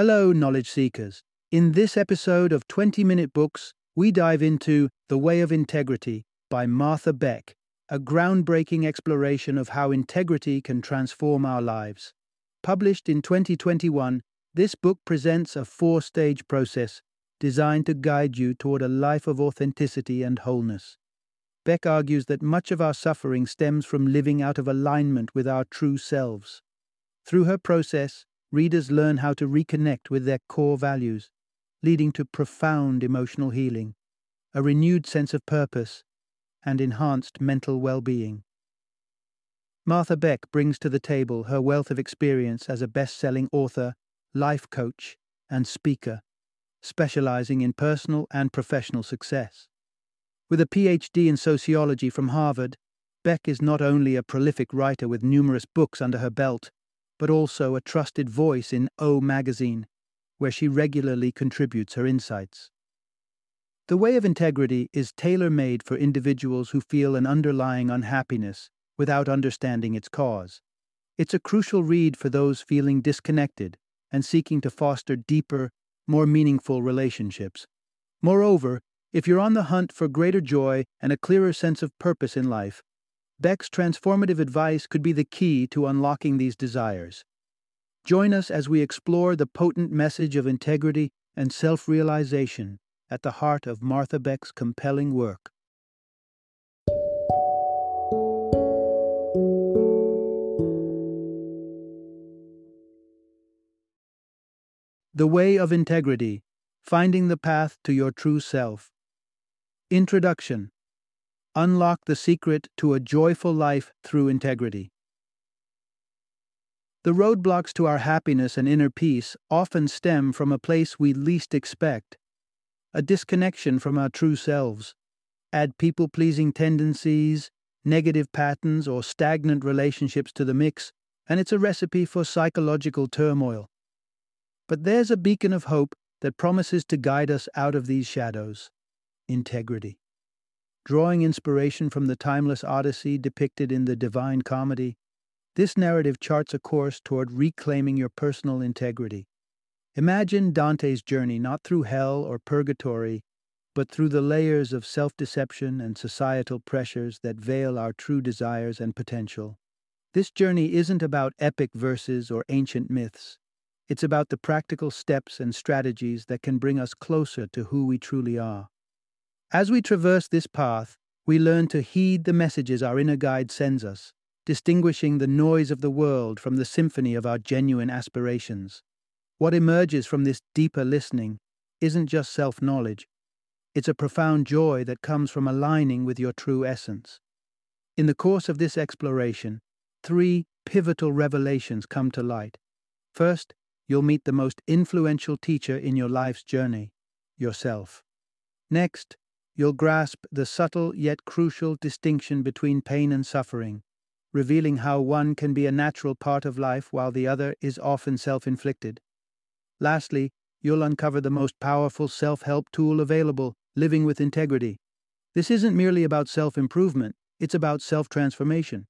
Hello, knowledge seekers. In this episode of 20 Minute Books, we dive into The Way of Integrity by Martha Beck, a groundbreaking exploration of how integrity can transform our lives. Published in 2021, this book presents a four stage process designed to guide you toward a life of authenticity and wholeness. Beck argues that much of our suffering stems from living out of alignment with our true selves. Through her process, readers learn how to reconnect with their core values, leading to profound emotional healing, a renewed sense of purpose, and enhanced mental well being. Martha Beck brings to the table her wealth of experience as a best selling author, life coach, and speaker, specializing in personal and professional success. With a PhD in sociology from Harvard, Beck is not only a prolific writer with numerous books under her belt, but also a trusted voice in O Magazine, where she regularly contributes her insights. The Way of Integrity is tailor made for individuals who feel an underlying unhappiness without understanding its cause. It's a crucial read for those feeling disconnected and seeking to foster deeper, more meaningful relationships. Moreover, if you're on the hunt for greater joy and a clearer sense of purpose in life, Beck's transformative advice could be the key to unlocking these desires. Join us as we explore the potent message of integrity and self realization at the heart of Martha Beck's compelling work. The Way of Integrity Finding the Path to Your True Self. Introduction Unlock the secret to a joyful life through integrity. The roadblocks to our happiness and inner peace often stem from a place we least expect a disconnection from our true selves. Add people pleasing tendencies, negative patterns, or stagnant relationships to the mix, and it's a recipe for psychological turmoil. But there's a beacon of hope that promises to guide us out of these shadows integrity. Drawing inspiration from the timeless Odyssey depicted in the Divine Comedy, this narrative charts a course toward reclaiming your personal integrity. Imagine Dante's journey not through hell or purgatory, but through the layers of self deception and societal pressures that veil our true desires and potential. This journey isn't about epic verses or ancient myths. It's about the practical steps and strategies that can bring us closer to who we truly are. As we traverse this path, we learn to heed the messages our inner guide sends us, distinguishing the noise of the world from the symphony of our genuine aspirations. What emerges from this deeper listening isn't just self knowledge, it's a profound joy that comes from aligning with your true essence. In the course of this exploration, three pivotal revelations come to light. First, you'll meet the most influential teacher in your life's journey yourself. Next, you'll grasp the subtle yet crucial distinction between pain and suffering, revealing how one can be a natural part of life while the other is often self inflicted. Lastly, you'll uncover the most powerful self help tool available living with integrity. This isn't merely about self improvement, it's about self transformation.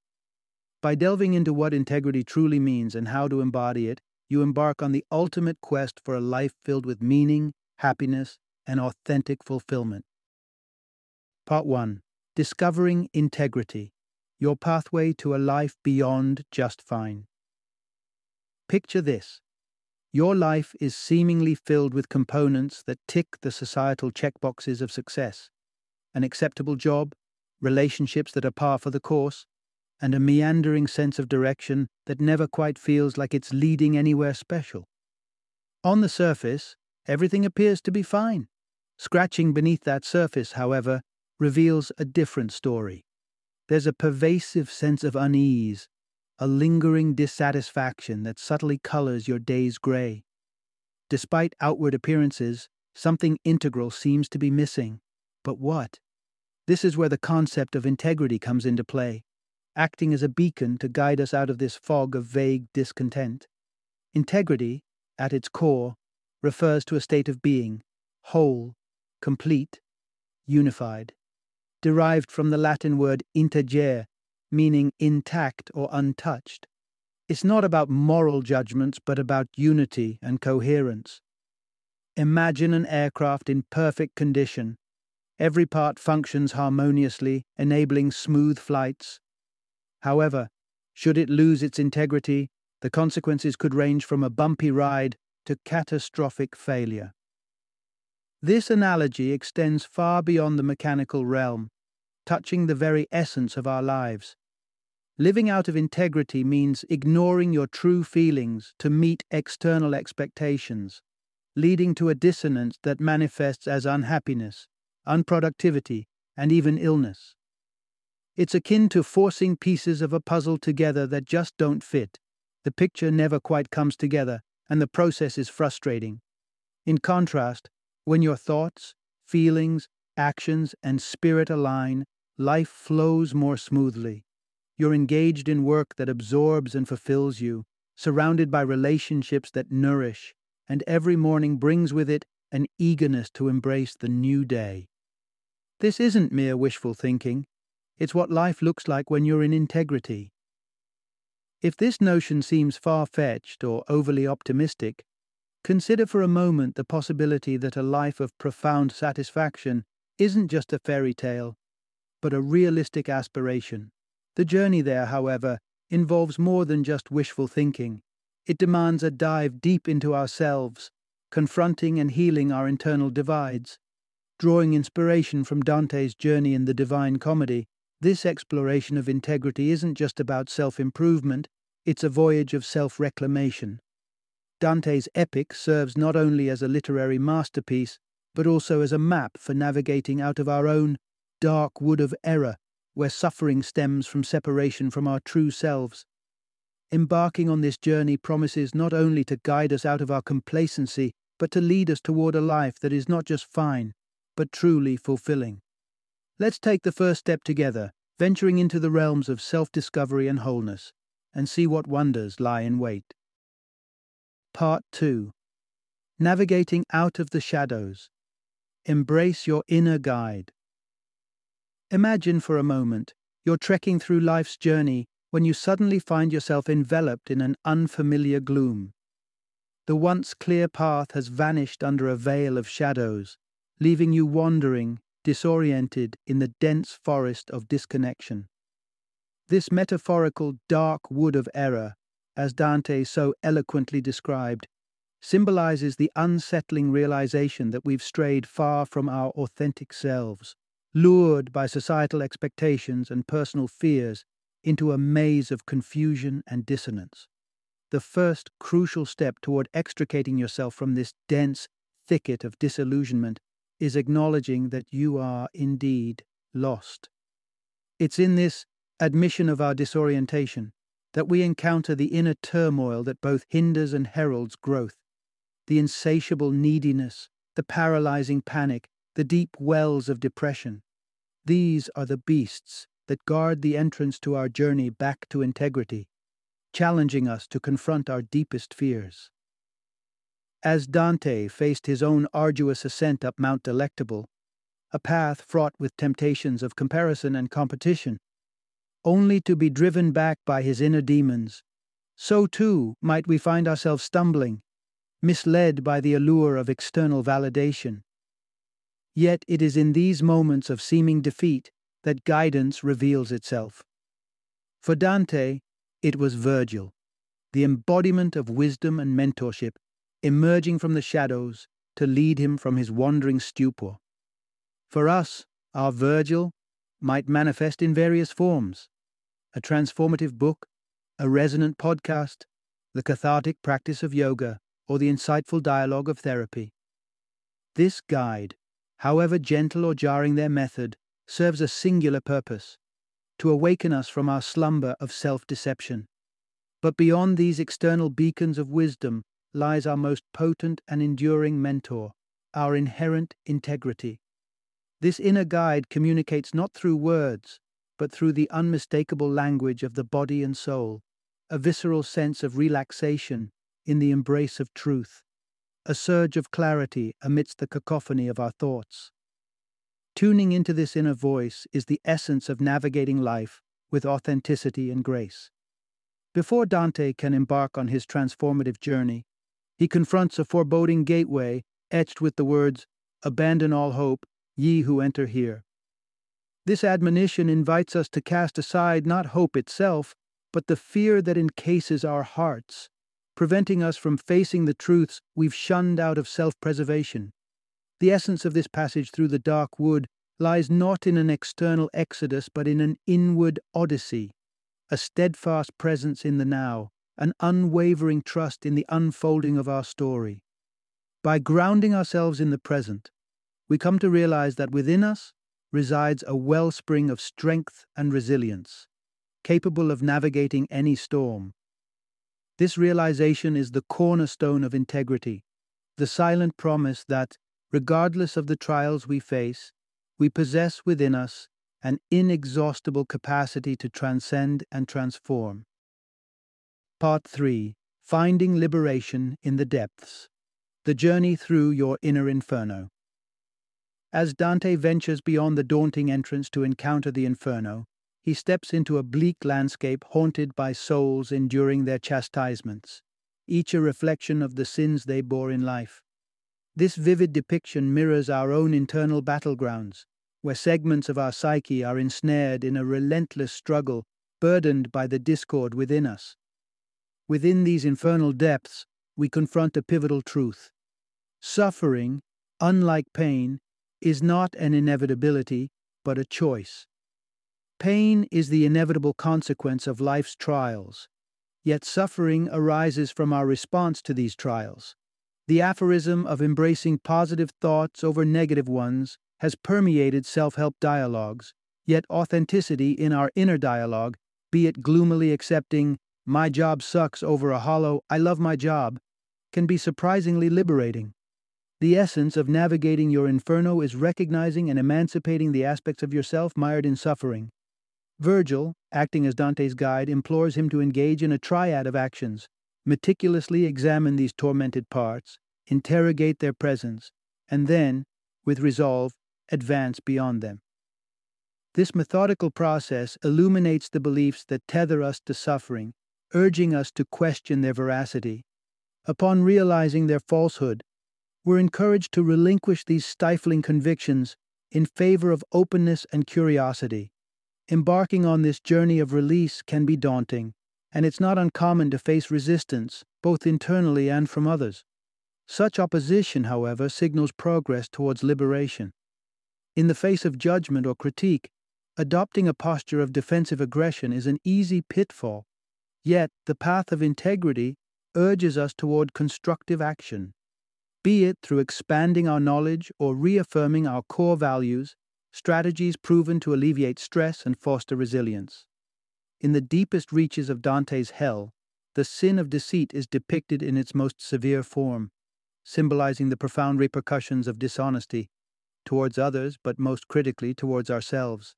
By delving into what integrity truly means and how to embody it, you embark on the ultimate quest for a life filled with meaning, happiness, and authentic fulfillment. Part 1 Discovering Integrity Your Pathway to a Life Beyond Just Fine. Picture this your life is seemingly filled with components that tick the societal checkboxes of success an acceptable job, relationships that are par for the course, and a meandering sense of direction that never quite feels like it's leading anywhere special. On the surface, everything appears to be fine. Scratching beneath that surface, however, reveals a different story. There's a pervasive sense of unease, a lingering dissatisfaction that subtly colors your day's gray. Despite outward appearances, something integral seems to be missing. But what? This is where the concept of integrity comes into play, acting as a beacon to guide us out of this fog of vague discontent. Integrity, at its core, refers to a state of being, whole, complete, unified derived from the Latin word integer, meaning intact or untouched. It's not about moral judgments, but about unity and coherence. Imagine an aircraft in perfect condition. Every part functions harmoniously, enabling smooth flights. However, should it lose its integrity, the consequences could range from a bumpy ride to catastrophic failure. This analogy extends far beyond the mechanical realm, touching the very essence of our lives. Living out of integrity means ignoring your true feelings to meet external expectations, leading to a dissonance that manifests as unhappiness, unproductivity, and even illness. It's akin to forcing pieces of a puzzle together that just don't fit. The picture never quite comes together, and the process is frustrating. In contrast, when your thoughts, feelings, actions, and spirit align, life flows more smoothly. You're engaged in work that absorbs and fulfills you, surrounded by relationships that nourish, and every morning brings with it an eagerness to embrace the new day. This isn't mere wishful thinking, it's what life looks like when you're in integrity. If this notion seems far fetched or overly optimistic, consider for a moment the possibility that a life of profound satisfaction isn't just a fairy tale, but a realistic aspiration. The journey there, however, involves more than just wishful thinking. It demands a dive deep into ourselves, confronting and healing our internal divides. Drawing inspiration from Dante's journey in the Divine Comedy, this exploration of integrity isn't just about self improvement, it's a voyage of self reclamation. Dante's epic serves not only as a literary masterpiece, but also as a map for navigating out of our own dark wood of error, where suffering stems from separation from our true selves. Embarking on this journey promises not only to guide us out of our complacency, but to lead us toward a life that is not just fine, but truly fulfilling. Let's take the first step together, venturing into the realms of self discovery and wholeness, and see what wonders lie in wait. Part 2 Navigating Out of the Shadows. Embrace your inner guide. Imagine for a moment you're trekking through life's journey when you suddenly find yourself enveloped in an unfamiliar gloom. The once clear path has vanished under a veil of shadows, leaving you wandering disoriented in the dense forest of disconnection. This metaphorical dark wood of error, as Dante so eloquently described, symbolizes the unsettling realization that we've strayed far from our authentic selves, lured by societal expectations and personal fears into a maze of confusion and dissonance. The first crucial step toward extricating yourself from this dense thicket of disillusionment is acknowledging that you are indeed lost. It's in this admission of our disorientation that we encounter the inner turmoil that both hinders and heralds growth, the insatiable neediness, the paralyzing panic, the deep wells of depression. These are the beasts that guard the entrance to our journey back to integrity, challenging us to confront our deepest fears. As Dante faced his own arduous ascent up Mount Delectable, a path fraught with temptations of comparison and competition, only to be driven back by his inner demons, so too might we find ourselves stumbling, misled by the allure of external validation. Yet it is in these moments of seeming defeat that guidance reveals itself. For Dante, it was Virgil, the embodiment of wisdom and mentorship emerging from the shadows to lead him from his wandering stupor. For us, our Virgil might manifest in various forms a transformative book, a resonant podcast, the cathartic practice of yoga, or the insightful dialogue of therapy. This guide, however gentle or jarring their method, serves a singular purpose to awaken us from our slumber of self deception. But beyond these external beacons of wisdom lies our most potent and enduring mentor, our inherent integrity. This inner guide communicates not through words, but through the unmistakable language of the body and soul, a visceral sense of relaxation in the embrace of truth, a surge of clarity amidst the cacophony of our thoughts. Tuning into this inner voice is the essence of navigating life with authenticity and grace. Before Dante can embark on his transformative journey, he confronts a foreboding gateway etched with the words, Abandon all hope, ye who enter here. This admonition invites us to cast aside not hope itself, but the fear that encases our hearts, preventing us from facing the truths we've shunned out of self preservation. The essence of this passage through the dark wood lies not in an external exodus, but in an inward odyssey, a steadfast presence in the now, an unwavering trust in the unfolding of our story. By grounding ourselves in the present, we come to realize that within us resides a wellspring of strength and resilience, capable of navigating any storm. This realization is the cornerstone of integrity, the silent promise that, regardless of the trials we face, we possess within us an inexhaustible capacity to transcend and transform. Part 3 Finding Liberation in the Depths The Journey Through Your Inner Inferno. As Dante ventures beyond the daunting entrance to encounter the Inferno, he steps into a bleak landscape haunted by souls enduring their chastisements, each a reflection of the sins they bore in life. This vivid depiction mirrors our own internal battlegrounds, where segments of our psyche are ensnared in a relentless struggle, burdened by the discord within us. Within these infernal depths, we confront a pivotal truth. Suffering, unlike pain, is not an inevitability, but a choice. Pain is the inevitable consequence of life's trials, yet suffering arises from our response to these trials. The aphorism of embracing positive thoughts over negative ones has permeated self help dialogues, yet authenticity in our inner dialogue, be it gloomily accepting, my job sucks over a hollow, I love my job, can be surprisingly liberating. The essence of navigating your inferno is recognizing and emancipating the aspects of yourself mired in suffering. Virgil, acting as Dante's guide, implores him to engage in a triad of actions meticulously examine these tormented parts, interrogate their presence, and then, with resolve, advance beyond them. This methodical process illuminates the beliefs that tether us to suffering, urging us to question their veracity. Upon realizing their falsehood, we're encouraged to relinquish these stifling convictions in favor of openness and curiosity. Embarking on this journey of release can be daunting, and it's not uncommon to face resistance, both internally and from others. Such opposition, however, signals progress towards liberation. In the face of judgment or critique, adopting a posture of defensive aggression is an easy pitfall. Yet, the path of integrity urges us toward constructive action, be it through expanding our knowledge or reaffirming our core values, strategies proven to alleviate stress and foster resilience. In the deepest reaches of Dante's hell, the sin of deceit is depicted in its most severe form, symbolizing the profound repercussions of dishonesty towards others, but most critically towards ourselves.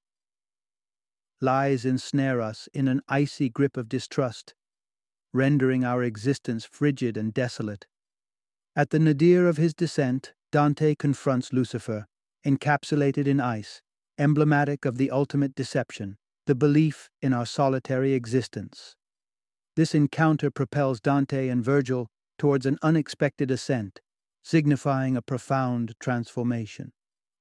Lies ensnare us in an icy grip of distrust, rendering our existence frigid and desolate. At the nadir of his descent, Dante confronts Lucifer, encapsulated in ice, emblematic of the ultimate deception the belief in our solitary existence. This encounter propels Dante and Virgil towards an unexpected ascent, signifying a profound transformation.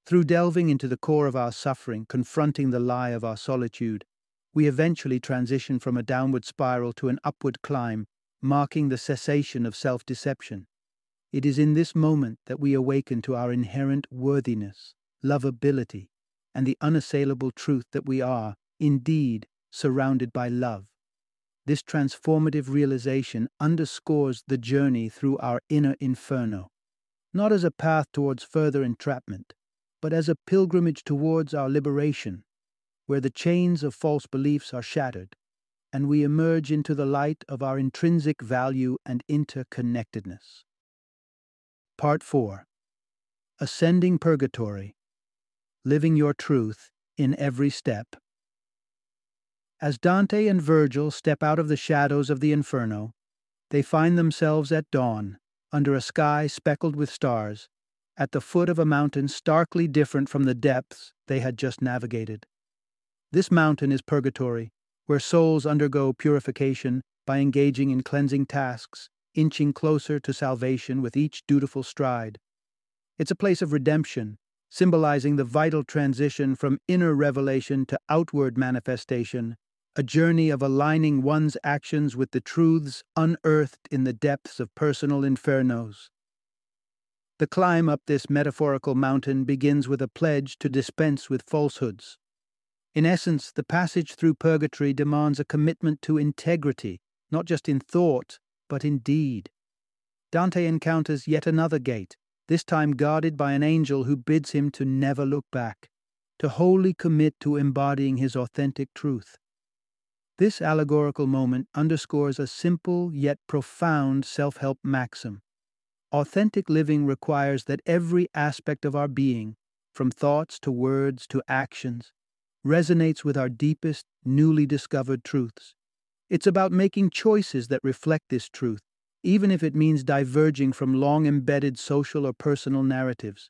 Through delving into the core of our suffering, confronting the lie of our solitude, we eventually transition from a downward spiral to an upward climb, marking the cessation of self deception. It is in this moment that we awaken to our inherent worthiness, lovability, and the unassailable truth that we are indeed surrounded by love. This transformative realization underscores the journey through our inner inferno, not as a path towards further entrapment, but as a pilgrimage towards our liberation, where the chains of false beliefs are shattered, and we emerge into the light of our intrinsic value and interconnectedness. Part 4 Ascending Purgatory Living Your Truth in Every Step. As Dante and Virgil step out of the shadows of the Inferno, they find themselves at dawn, under a sky speckled with stars, at the foot of a mountain starkly different from the depths they had just navigated. This mountain is purgatory, where souls undergo purification, by engaging in cleansing tasks, inching closer to salvation with each dutiful stride. It's a place of redemption, symbolizing the vital transition from inner revelation to outward manifestation, a journey of aligning one's actions with the truths unearthed in the depths of personal infernos. The climb up this metaphorical mountain begins with a pledge to dispense with falsehoods. In essence, the passage through purgatory demands a commitment to integrity, not just in thought, but in deed. Dante encounters yet another gate, this time guarded by an angel who bids him to never look back, to wholly commit to embodying his authentic truth. This allegorical moment underscores a simple yet profound self help maxim Authentic living requires that every aspect of our being, from thoughts to words to actions, resonates with our deepest, newly discovered truths. It's about making choices that reflect this truth, even if it means diverging from long embedded social or personal narratives.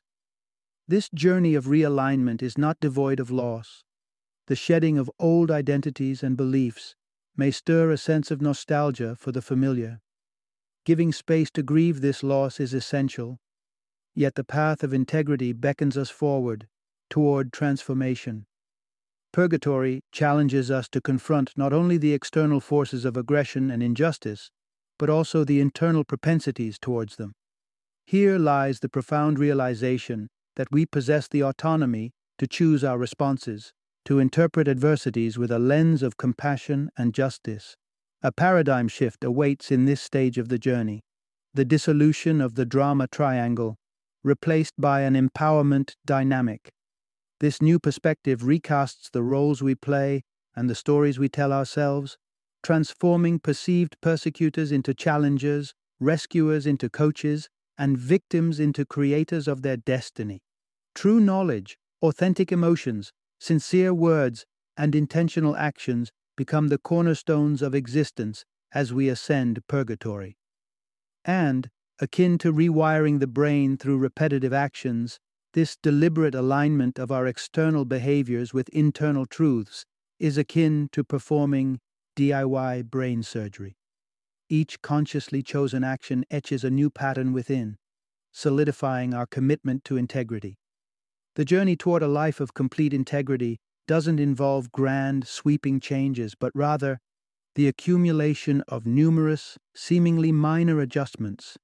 This journey of realignment is not devoid of loss. The shedding of old identities and beliefs may stir a sense of nostalgia for the familiar. Giving space to grieve this loss is essential, yet the path of integrity beckons us forward, toward transformation. Purgatory challenges us to confront not only the external forces of aggression and injustice, but also the internal propensities towards them. Here lies the profound realization that we possess the autonomy to choose our responses, to interpret adversities with a lens of compassion and justice. A paradigm shift awaits in this stage of the journey the dissolution of the drama triangle, replaced by an empowerment dynamic. This new perspective recasts the roles we play and the stories we tell ourselves, transforming perceived persecutors into challengers, rescuers into coaches, and victims into creators of their destiny. True knowledge, authentic emotions, sincere words, and intentional actions become the cornerstones of existence as we ascend purgatory. And, akin to rewiring the brain through repetitive actions, this deliberate alignment of our external behaviors with internal truths is akin to performing DIY brain surgery. Each consciously chosen action etches a new pattern within, solidifying our commitment to integrity. The journey toward a life of complete integrity doesn't involve grand, sweeping changes, but rather the accumulation of numerous, seemingly minor adjustments,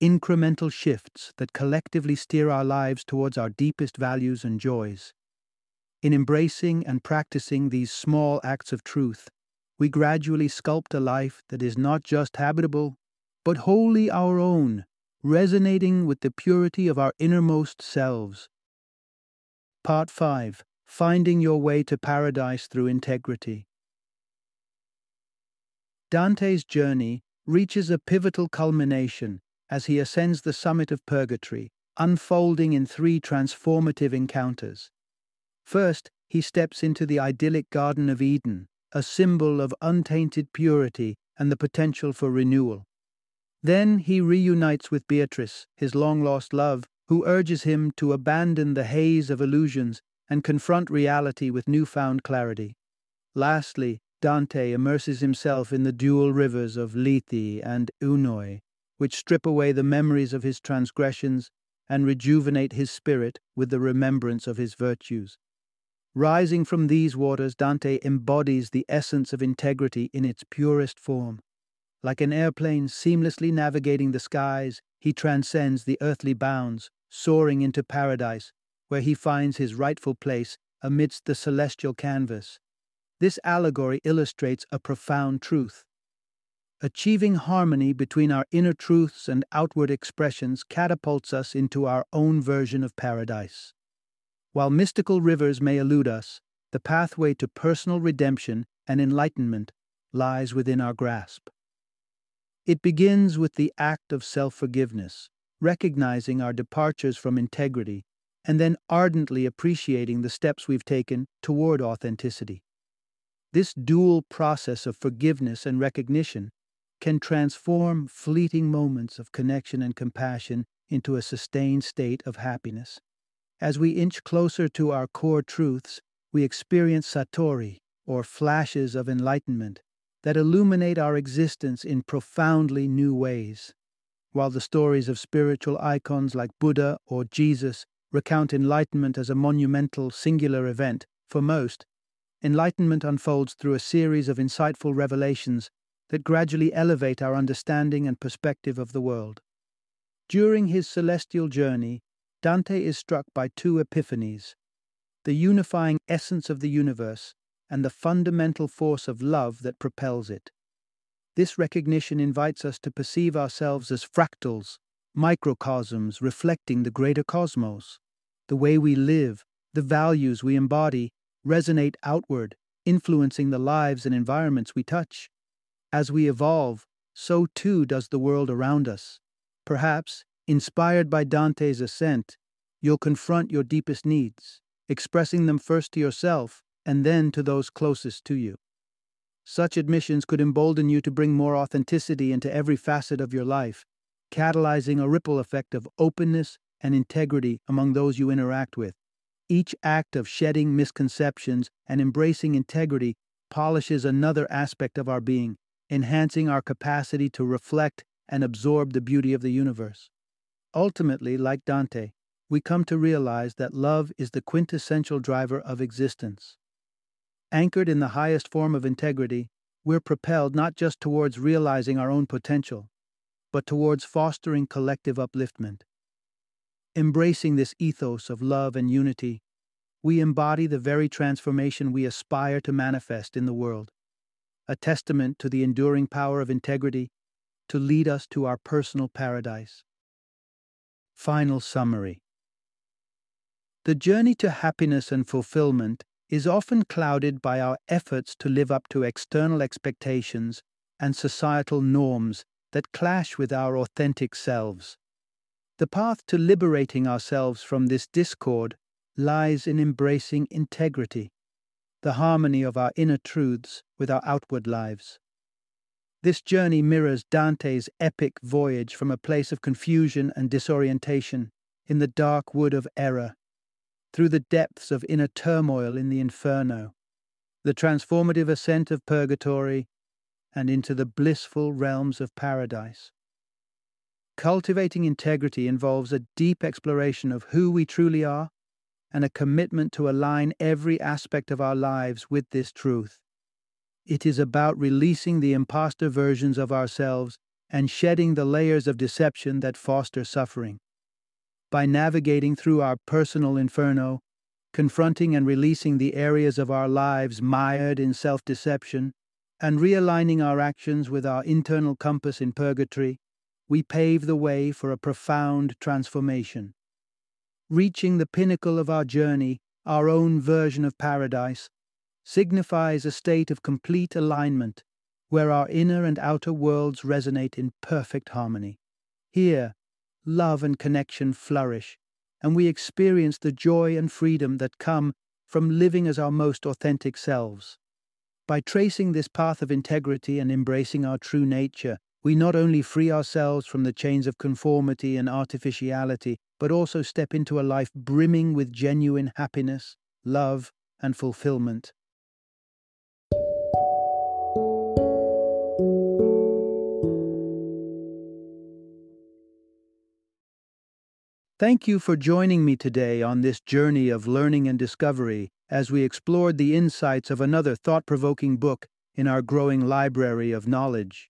incremental shifts that collectively steer our lives towards our deepest values and joys. In embracing and practicing these small acts of truth, we gradually sculpt a life that is not just habitable, but wholly our own, resonating with the purity of our innermost selves. Part 5 finding your way to paradise through integrity. Dante's journey reaches a pivotal culmination as he ascends the summit of purgatory, unfolding in three transformative encounters. First, he steps into the idyllic Garden of Eden, a symbol of untainted purity and the potential for renewal. Then he reunites with Beatrice, his long lost love, who urges him to abandon the haze of illusions and confront reality with newfound clarity. Lastly, Dante immerses himself in the dual rivers of Lethe and Eunoe, which strip away the memories of his transgressions and rejuvenate his spirit with the remembrance of his virtues. Rising from these waters, Dante embodies the essence of integrity in its purest form. Like an airplane seamlessly navigating the skies, he transcends the earthly bounds, soaring into paradise, where he finds his rightful place amidst the celestial canvas. This allegory illustrates a profound truth. Achieving harmony between our inner truths and outward expressions catapults us into our own version of paradise. While mystical rivers may elude us, the pathway to personal redemption and enlightenment lies within our grasp. It begins with the act of self forgiveness, recognizing our departures from integrity and then ardently appreciating the steps we've taken toward authenticity. This dual process of forgiveness and recognition can transform fleeting moments of connection and compassion into a sustained state of happiness. As we inch closer to our core truths, we experience satori, or flashes of enlightenment, that illuminate our existence in profoundly new ways. While the stories of spiritual icons like Buddha or Jesus recount enlightenment as a monumental, singular event, for most, enlightenment unfolds through a series of insightful revelations that gradually elevate our understanding and perspective of the world. During his celestial journey, Dante is struck by two epiphanies the unifying essence of the universe and the fundamental force of love that propels it. This recognition invites us to perceive ourselves as fractals, microcosms reflecting the greater cosmos. The way we live, the values we embody, resonate outward, influencing the lives and environments we touch. As we evolve, so too does the world around us. Perhaps, inspired by Dante's ascent, you'll confront your deepest needs, expressing them first to yourself and then to those closest to you. Such admissions could embolden you to bring more authenticity into every facet of your life, catalyzing a ripple effect of openness and integrity among those you interact with. Each act of shedding misconceptions and embracing integrity polishes another aspect of our being, enhancing our capacity to reflect and absorb the beauty of the universe. Ultimately, like Dante, we come to realize that love is the quintessential driver of existence. Anchored in the highest form of integrity, we're propelled not just towards realizing our own potential, but towards fostering collective upliftment. Embracing this ethos of love and unity, we embody the very transformation we aspire to manifest in the world, a testament to the enduring power of integrity to lead us to our personal paradise. Final summary The journey to happiness and fulfillment is often clouded by our efforts to live up to external expectations and societal norms that clash with our authentic selves. The path to liberating ourselves from this discord lies in embracing integrity, the harmony of our inner truths with our outward lives. This journey mirrors Dante's epic voyage from a place of confusion and disorientation in the dark wood of error, through the depths of inner turmoil in the inferno, the transformative ascent of purgatory, and into the blissful realms of paradise. Cultivating integrity involves a deep exploration of who we truly are and a commitment to align every aspect of our lives with this truth. It is about releasing the impostor versions of ourselves and shedding the layers of deception that foster suffering. By navigating through our personal inferno, confronting and releasing the areas of our lives mired in self deception, and realigning our actions with our internal compass in purgatory, we pave the way for a profound transformation. Reaching the pinnacle of our journey, our own version of paradise, signifies a state of complete alignment where our inner and outer worlds resonate in perfect harmony. Here, love and connection flourish, and we experience the joy and freedom that come from living as our most authentic selves. By tracing this path of integrity and embracing our true nature, we not only free ourselves from the chains of conformity and artificiality, but also step into a life brimming with genuine happiness, love, and fulfillment. Thank you for joining me today on this journey of learning and discovery as we explored the insights of another thought provoking book in our growing library of knowledge.